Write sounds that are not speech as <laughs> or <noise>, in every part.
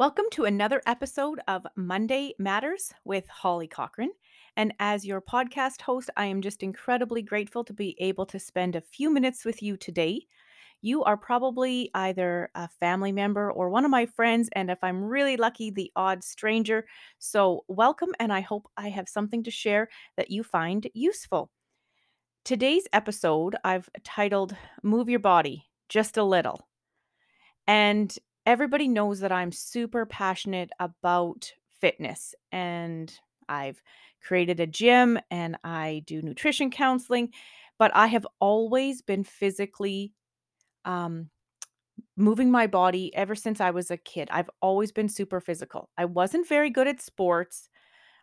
Welcome to another episode of Monday Matters with Holly Cochran. And as your podcast host, I am just incredibly grateful to be able to spend a few minutes with you today. You are probably either a family member or one of my friends, and if I'm really lucky, the odd stranger. So, welcome, and I hope I have something to share that you find useful. Today's episode I've titled Move Your Body Just a Little. And everybody knows that I'm super passionate about fitness and I've created a gym and I do nutrition counseling, but I have always been physically um, moving my body ever since I was a kid. I've always been super physical. I wasn't very good at sports,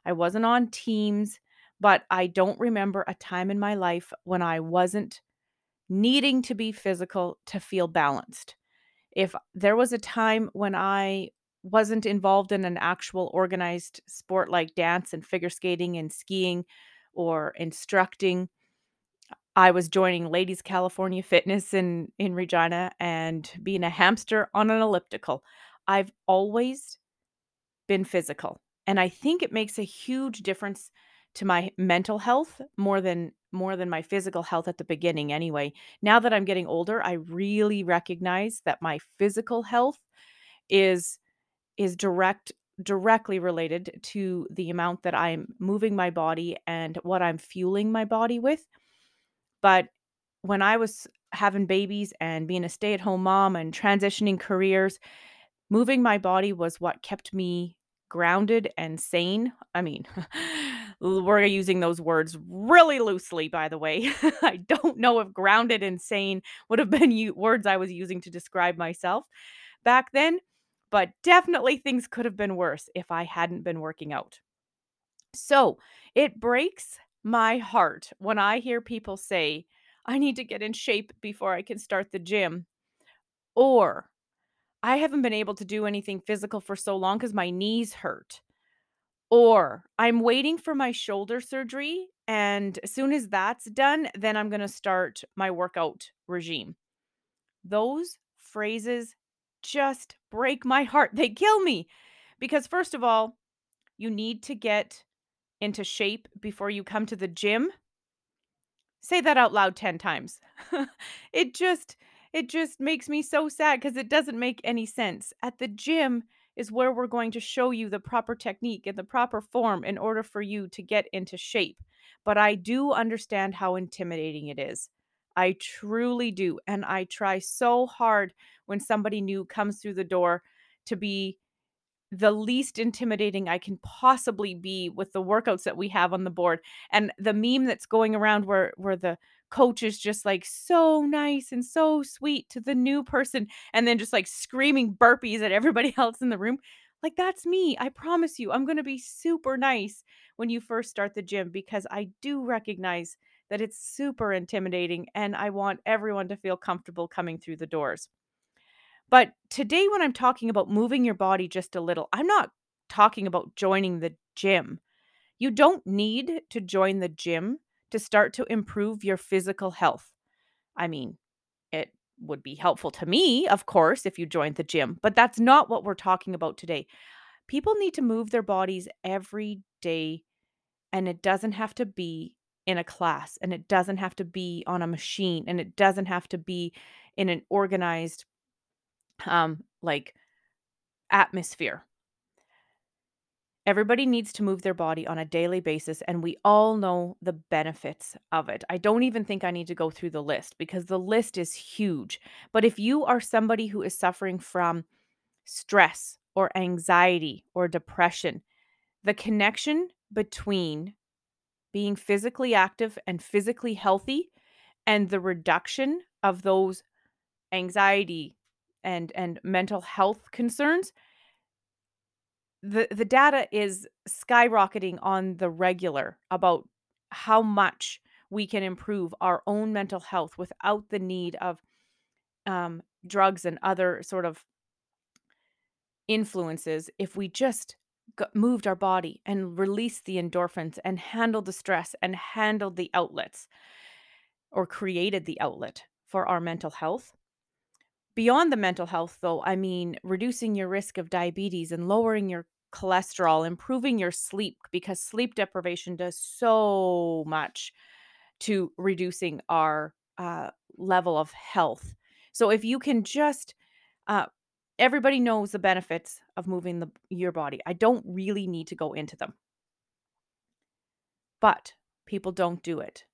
I wasn't on teams, but I don't remember a time in my life when I wasn't needing to be physical to feel balanced. If there was a time when I wasn't involved in an actual organized sport like dance and figure skating and skiing or instructing, I was joining Ladies California Fitness in in Regina and being a hamster on an elliptical. I've always been physical, and I think it makes a huge difference to my mental health more than more than my physical health at the beginning anyway. Now that I'm getting older, I really recognize that my physical health is is direct directly related to the amount that I'm moving my body and what I'm fueling my body with. But when I was having babies and being a stay-at-home mom and transitioning careers, moving my body was what kept me grounded and sane. I mean, <laughs> we're using those words really loosely, by the way. <laughs> I don't know if grounded and sane would have been u- words I was using to describe myself back then, but definitely things could have been worse if I hadn't been working out. So it breaks my heart when I hear people say, I need to get in shape before I can start the gym, or I haven't been able to do anything physical for so long because my knees hurt. Or I'm waiting for my shoulder surgery. And as soon as that's done, then I'm going to start my workout regime. Those phrases just break my heart. They kill me because, first of all, you need to get into shape before you come to the gym. Say that out loud 10 times. <laughs> it just it just makes me so sad cuz it doesn't make any sense. At the gym is where we're going to show you the proper technique and the proper form in order for you to get into shape. But I do understand how intimidating it is. I truly do. And I try so hard when somebody new comes through the door to be the least intimidating I can possibly be with the workouts that we have on the board. And the meme that's going around where where the coach is just like so nice and so sweet to the new person and then just like screaming burpees at everybody <laughs> else in the room. Like that's me. I promise you. I'm going to be super nice when you first start the gym because I do recognize that it's super intimidating and I want everyone to feel comfortable coming through the doors. But today, when I'm talking about moving your body just a little, I'm not talking about joining the gym. You don't need to join the gym to start to improve your physical health. I mean, it would be helpful to me, of course, if you joined the gym, but that's not what we're talking about today. People need to move their bodies every day, and it doesn't have to be in a class, and it doesn't have to be on a machine, and it doesn't have to be in an organized um, like atmosphere. Everybody needs to move their body on a daily basis, and we all know the benefits of it. I don't even think I need to go through the list because the list is huge. But if you are somebody who is suffering from stress or anxiety or depression, the connection between being physically active and physically healthy and the reduction of those anxiety, and and mental health concerns, the the data is skyrocketing on the regular about how much we can improve our own mental health without the need of um, drugs and other sort of influences if we just got, moved our body and released the endorphins and handled the stress and handled the outlets or created the outlet for our mental health. Beyond the mental health, though, I mean reducing your risk of diabetes and lowering your cholesterol, improving your sleep, because sleep deprivation does so much to reducing our uh, level of health. So if you can just, uh, everybody knows the benefits of moving the, your body. I don't really need to go into them, but people don't do it.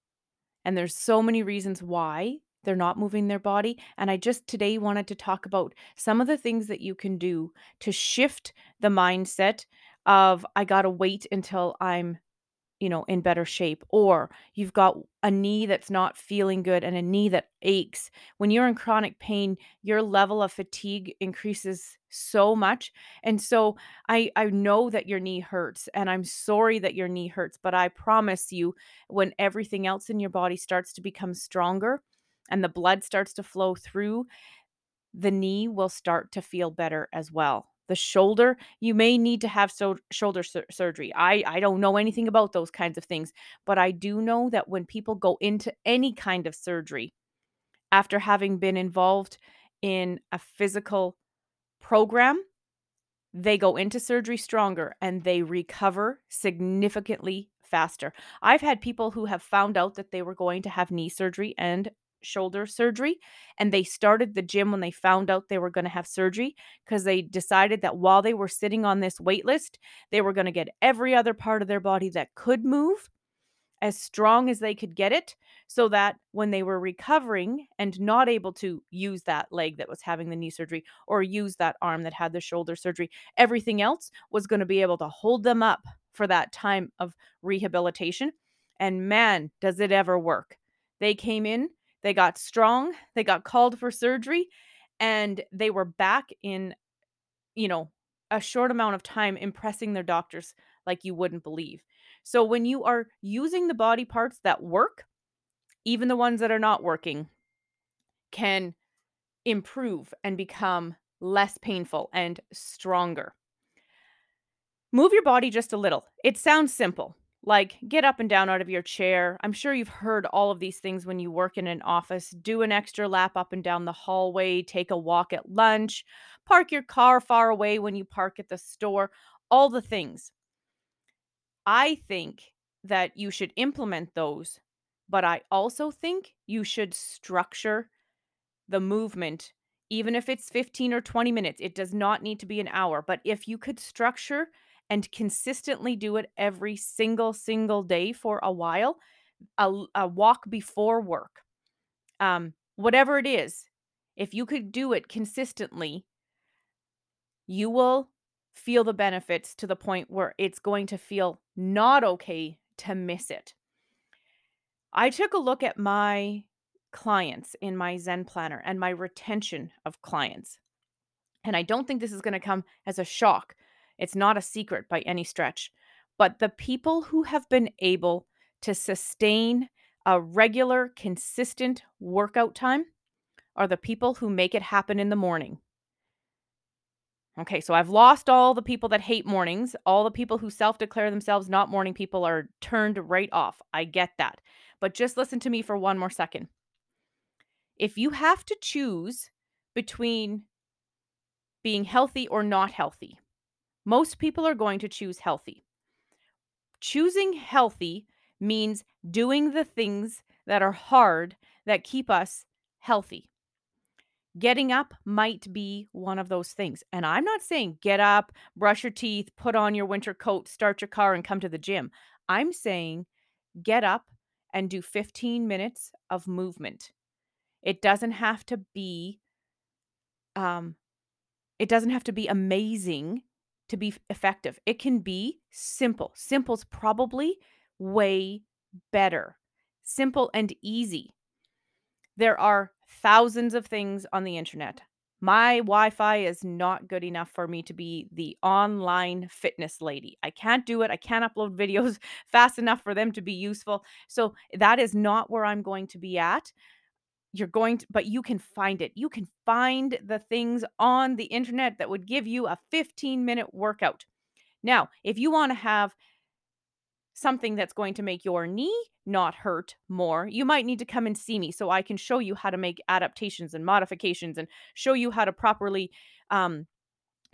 And there's so many reasons why they're not moving their body. And I just today wanted to talk about some of the things that you can do to shift the mindset of, I got to wait until I'm you know, in better shape, or you've got a knee that's not feeling good and a knee that aches. When you're in chronic pain, your level of fatigue increases so much. And so I I know that your knee hurts and I'm sorry that your knee hurts, but I promise you when everything else in your body starts to become stronger and the blood starts to flow through, the knee will start to feel better as well the shoulder you may need to have so- shoulder sur- surgery i i don't know anything about those kinds of things but i do know that when people go into any kind of surgery after having been involved in a physical program they go into surgery stronger and they recover significantly faster. I've had people who have found out that they were going to have knee surgery and shoulder surgery and they started the gym when they found out they were going to have surgery because they decided that while they were sitting on this wait list they were going to get every other part of their body that could move as strong as they could get it so that when they were recovering and not able to use that leg that was having the knee surgery or use that arm that had the shoulder surgery everything else was going to be able to hold them up for that time of rehabilitation and man does it ever work. They came in they got strong, they got called for surgery, and they were back in, you know, a short amount of time impressing their doctors like you wouldn't believe. So when you are using the body parts that work, even the ones that are not working can improve and become less painful and stronger. Move your body just a little. It sounds simple, like get up and down out of your chair. I'm sure you've heard all of these things when you work in an office. Do an extra lap up and down the hallway, take a walk at lunch, park your car far away when you park at the store, all the things. I think that you should implement those, but I also think you should structure the movement even if it's 15 or 20 minutes. It does not need to be an hour, but if you could structure and consistently do it every single single day for a while a, a walk before work. Um whatever it is if you could do it consistently you will feel the benefits to the point where it's going to feel not okay to miss it. I took a look at my clients in my zen planner and my retention of clients and i don't think this is going to come as a shock it's not a secret by any stretch. But the people who have been able to sustain a regular, consistent workout time are the people who make it happen in the morning. Okay, so I've lost all the people that hate mornings. All the people who self declare themselves not morning people are turned right off. I get that. But just listen to me for one more second. If you have to choose between being healthy or not healthy, most people are going to choose healthy. Choosing healthy means doing the things that are hard that keep us healthy. Getting up might be one of those things. And I'm not saying get up, brush your teeth, put on your winter coat, start your car, and come to the gym. I'm saying get up and do 15 minutes of movement. It doesn't have to be um it doesn't have to be amazing to be effective. It can be simple. Simple's probably way better. Simple and easy. There are thousands of things on the internet. My Wi Fi is not good enough for me to be the online fitness lady. I can't do it. I can't upload <laughs> videos fast enough for them to be useful. So that is not where I'm going to be at you're going to but you can find it you can find the things on the internet that would give you a 15 minute workout now if you want to have something that's going to make your knee not hurt more, you might need to come and see me so I can show you how to make adaptations and modifications and show you how to properly um,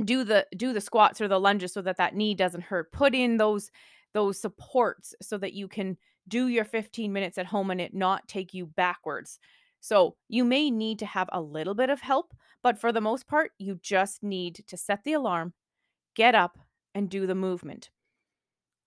do the do the squats or the lunges so that that knee doesn't hurt. Put in those those supports so that you can do your 15 minutes at home and it not take you backwards. So, you may need to have a little bit of help, but for the most part, you just need to set the alarm, get up, and do the movement.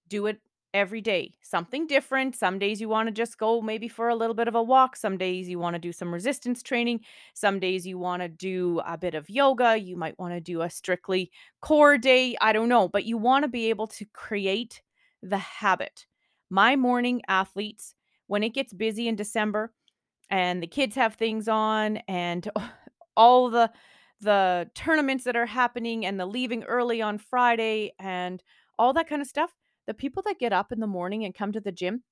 Do it every day. Something different. Some days you want to just go maybe for a little bit of a walk. Some days you want to do some resistance training. Some days you want to do a bit of yoga. You might want to do a strictly core day. I don't know, but you want to be able to create the habit. My morning athletes, when it gets busy in December and the kids have things on and <laughs> all the the tournaments that are happening and the leaving early on Friday and all that kind of stuff, the people that get up in the morning and come to the gym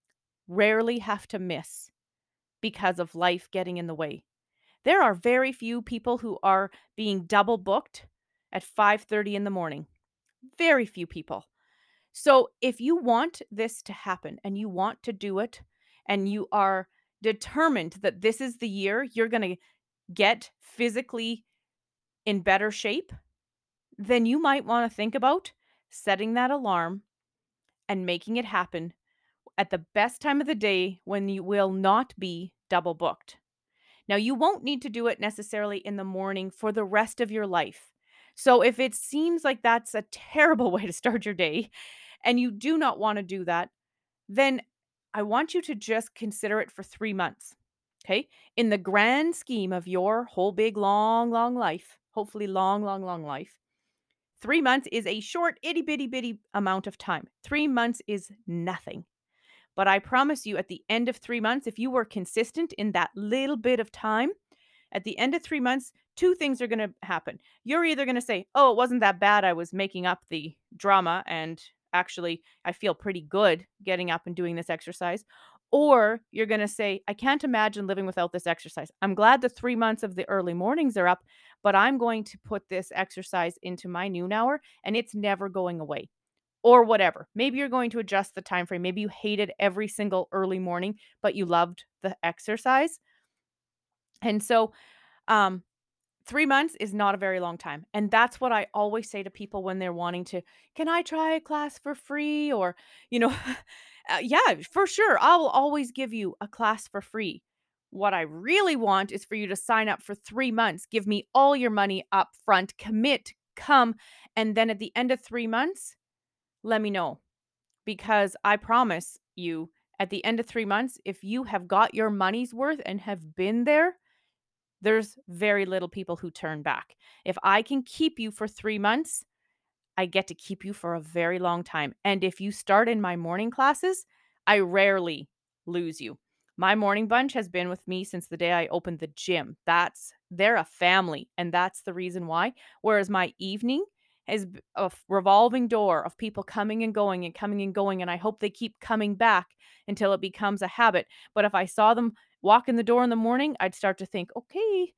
rarely have to miss because of life getting in the way. There are very few people who are being double booked at 5:30 in the morning. Very few people. So, if you want this to happen and you want to do it and you are determined that this is the year you're going to get physically in better shape, then you might want to think about setting that alarm and making it happen at the best time of the day when you will not be double booked. Now, you won't need to do it necessarily in the morning for the rest of your life. So, if it seems like that's a terrible <laughs> way to start your day and you do not want to do that, then I want you to just consider it for three months. Okay. In the grand scheme of your whole big, long, long life, hopefully, long, long, long life, three months is a short, itty bitty bitty amount of time. Three months is nothing. But I promise you, at the end of three months, if you were consistent in that little bit of time, at the end of three months, two things are going to happen. You're either going to say, Oh, it wasn't that bad. I was making up the drama and actually I feel pretty good getting up and doing this exercise. Or you're going to say, I can't imagine living without this exercise. I'm glad the three months of the early mornings are up, but I'm going to put this exercise into my noon hour and it's never going away. Or whatever. Maybe you're going to adjust the time frame. Maybe you hated every single early morning, but you loved the exercise. And so um three months is not a very long time. And that's what I always say to people when they're wanting to, can I try a class for free? Or, you know, <laughs> uh, yeah, for sure. I will always give you a class for free. What I really want is for you to sign up for three months, give me all your money up front, commit, come. And then at the end of three months, let me know. Because I promise you, at the end of three months, if you have got your money's worth and have been there, there's very little people who turn back. If I can keep you for three months, I get to keep you for a very long time. And if you start in my morning classes, I rarely lose you. My morning bunch has been with me since the day I opened the gym. That's they're a family, and that's the reason why. Whereas my evening is a revolving door of people coming and going and coming and going, and I hope they keep coming back until it becomes a habit. But if I saw them walk in the door in the morning, I'd start to think, okay,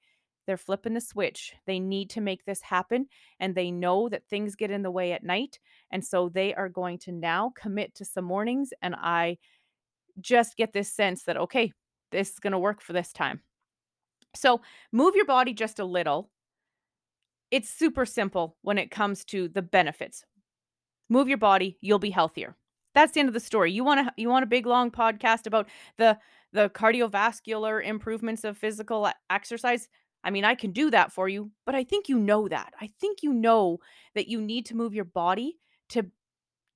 they're flipping the switch. They need to make this happen. And they know that things get in the way at night. And so they are going to now commit to some mornings. And I just get this sense that, okay, this is going to work for this time. So move your body just a little. It's super simple when it comes to the benefits. Move your body, you'll be healthier. That's the end of the story. You want to you want a big long podcast about the the cardiovascular improvements of physical exercise, I mean, I can do that for you, but I think you know that. I think you know that you need to move your body to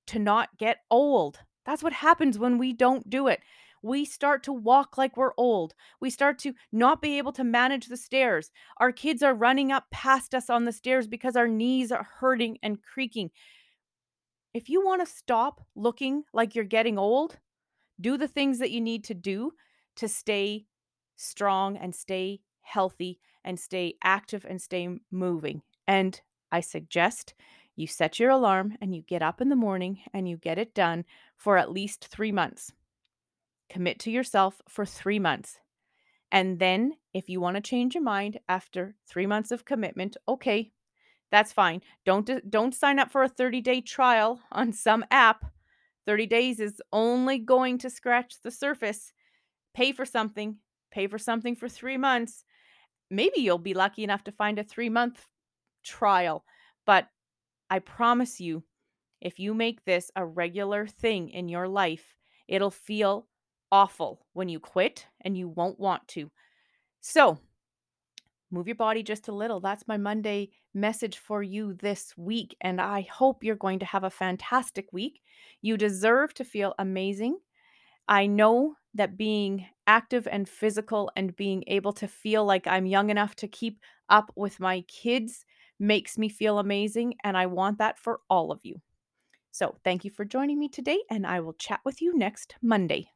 to not get old. That's what happens when we don't do it. We start to walk like we're old. We start to not be able to manage the stairs. Our kids are running up past us on the stairs because our knees are hurting and creaking. If you want to stop looking like you're getting old, do the things that you need to do to stay strong and stay healthy and stay active and stay moving. And I suggest you set your alarm and you get up in the morning and you get it done for at least three months. Commit to yourself for three months. And then, if you want to change your mind after three months of commitment, okay, that's fine. Don't don't sign up for a 30 day trial on some app 30 days is only going to scratch the surface. Pay for something, pay for something for three months. Maybe you'll be lucky enough to find a three month trial. But I promise you, if you make this a regular thing in your life, it'll feel awful when you quit and you won't want to. So, move your body just a little. That's my Monday message for you this week. And I hope you're going to have a fantastic week. You deserve to feel amazing. I know that being active and physical and being able to feel like I'm young enough to keep up with my kids makes me feel amazing. And I want that for all of you. So, thank you for joining me today, and I will chat with you next Monday.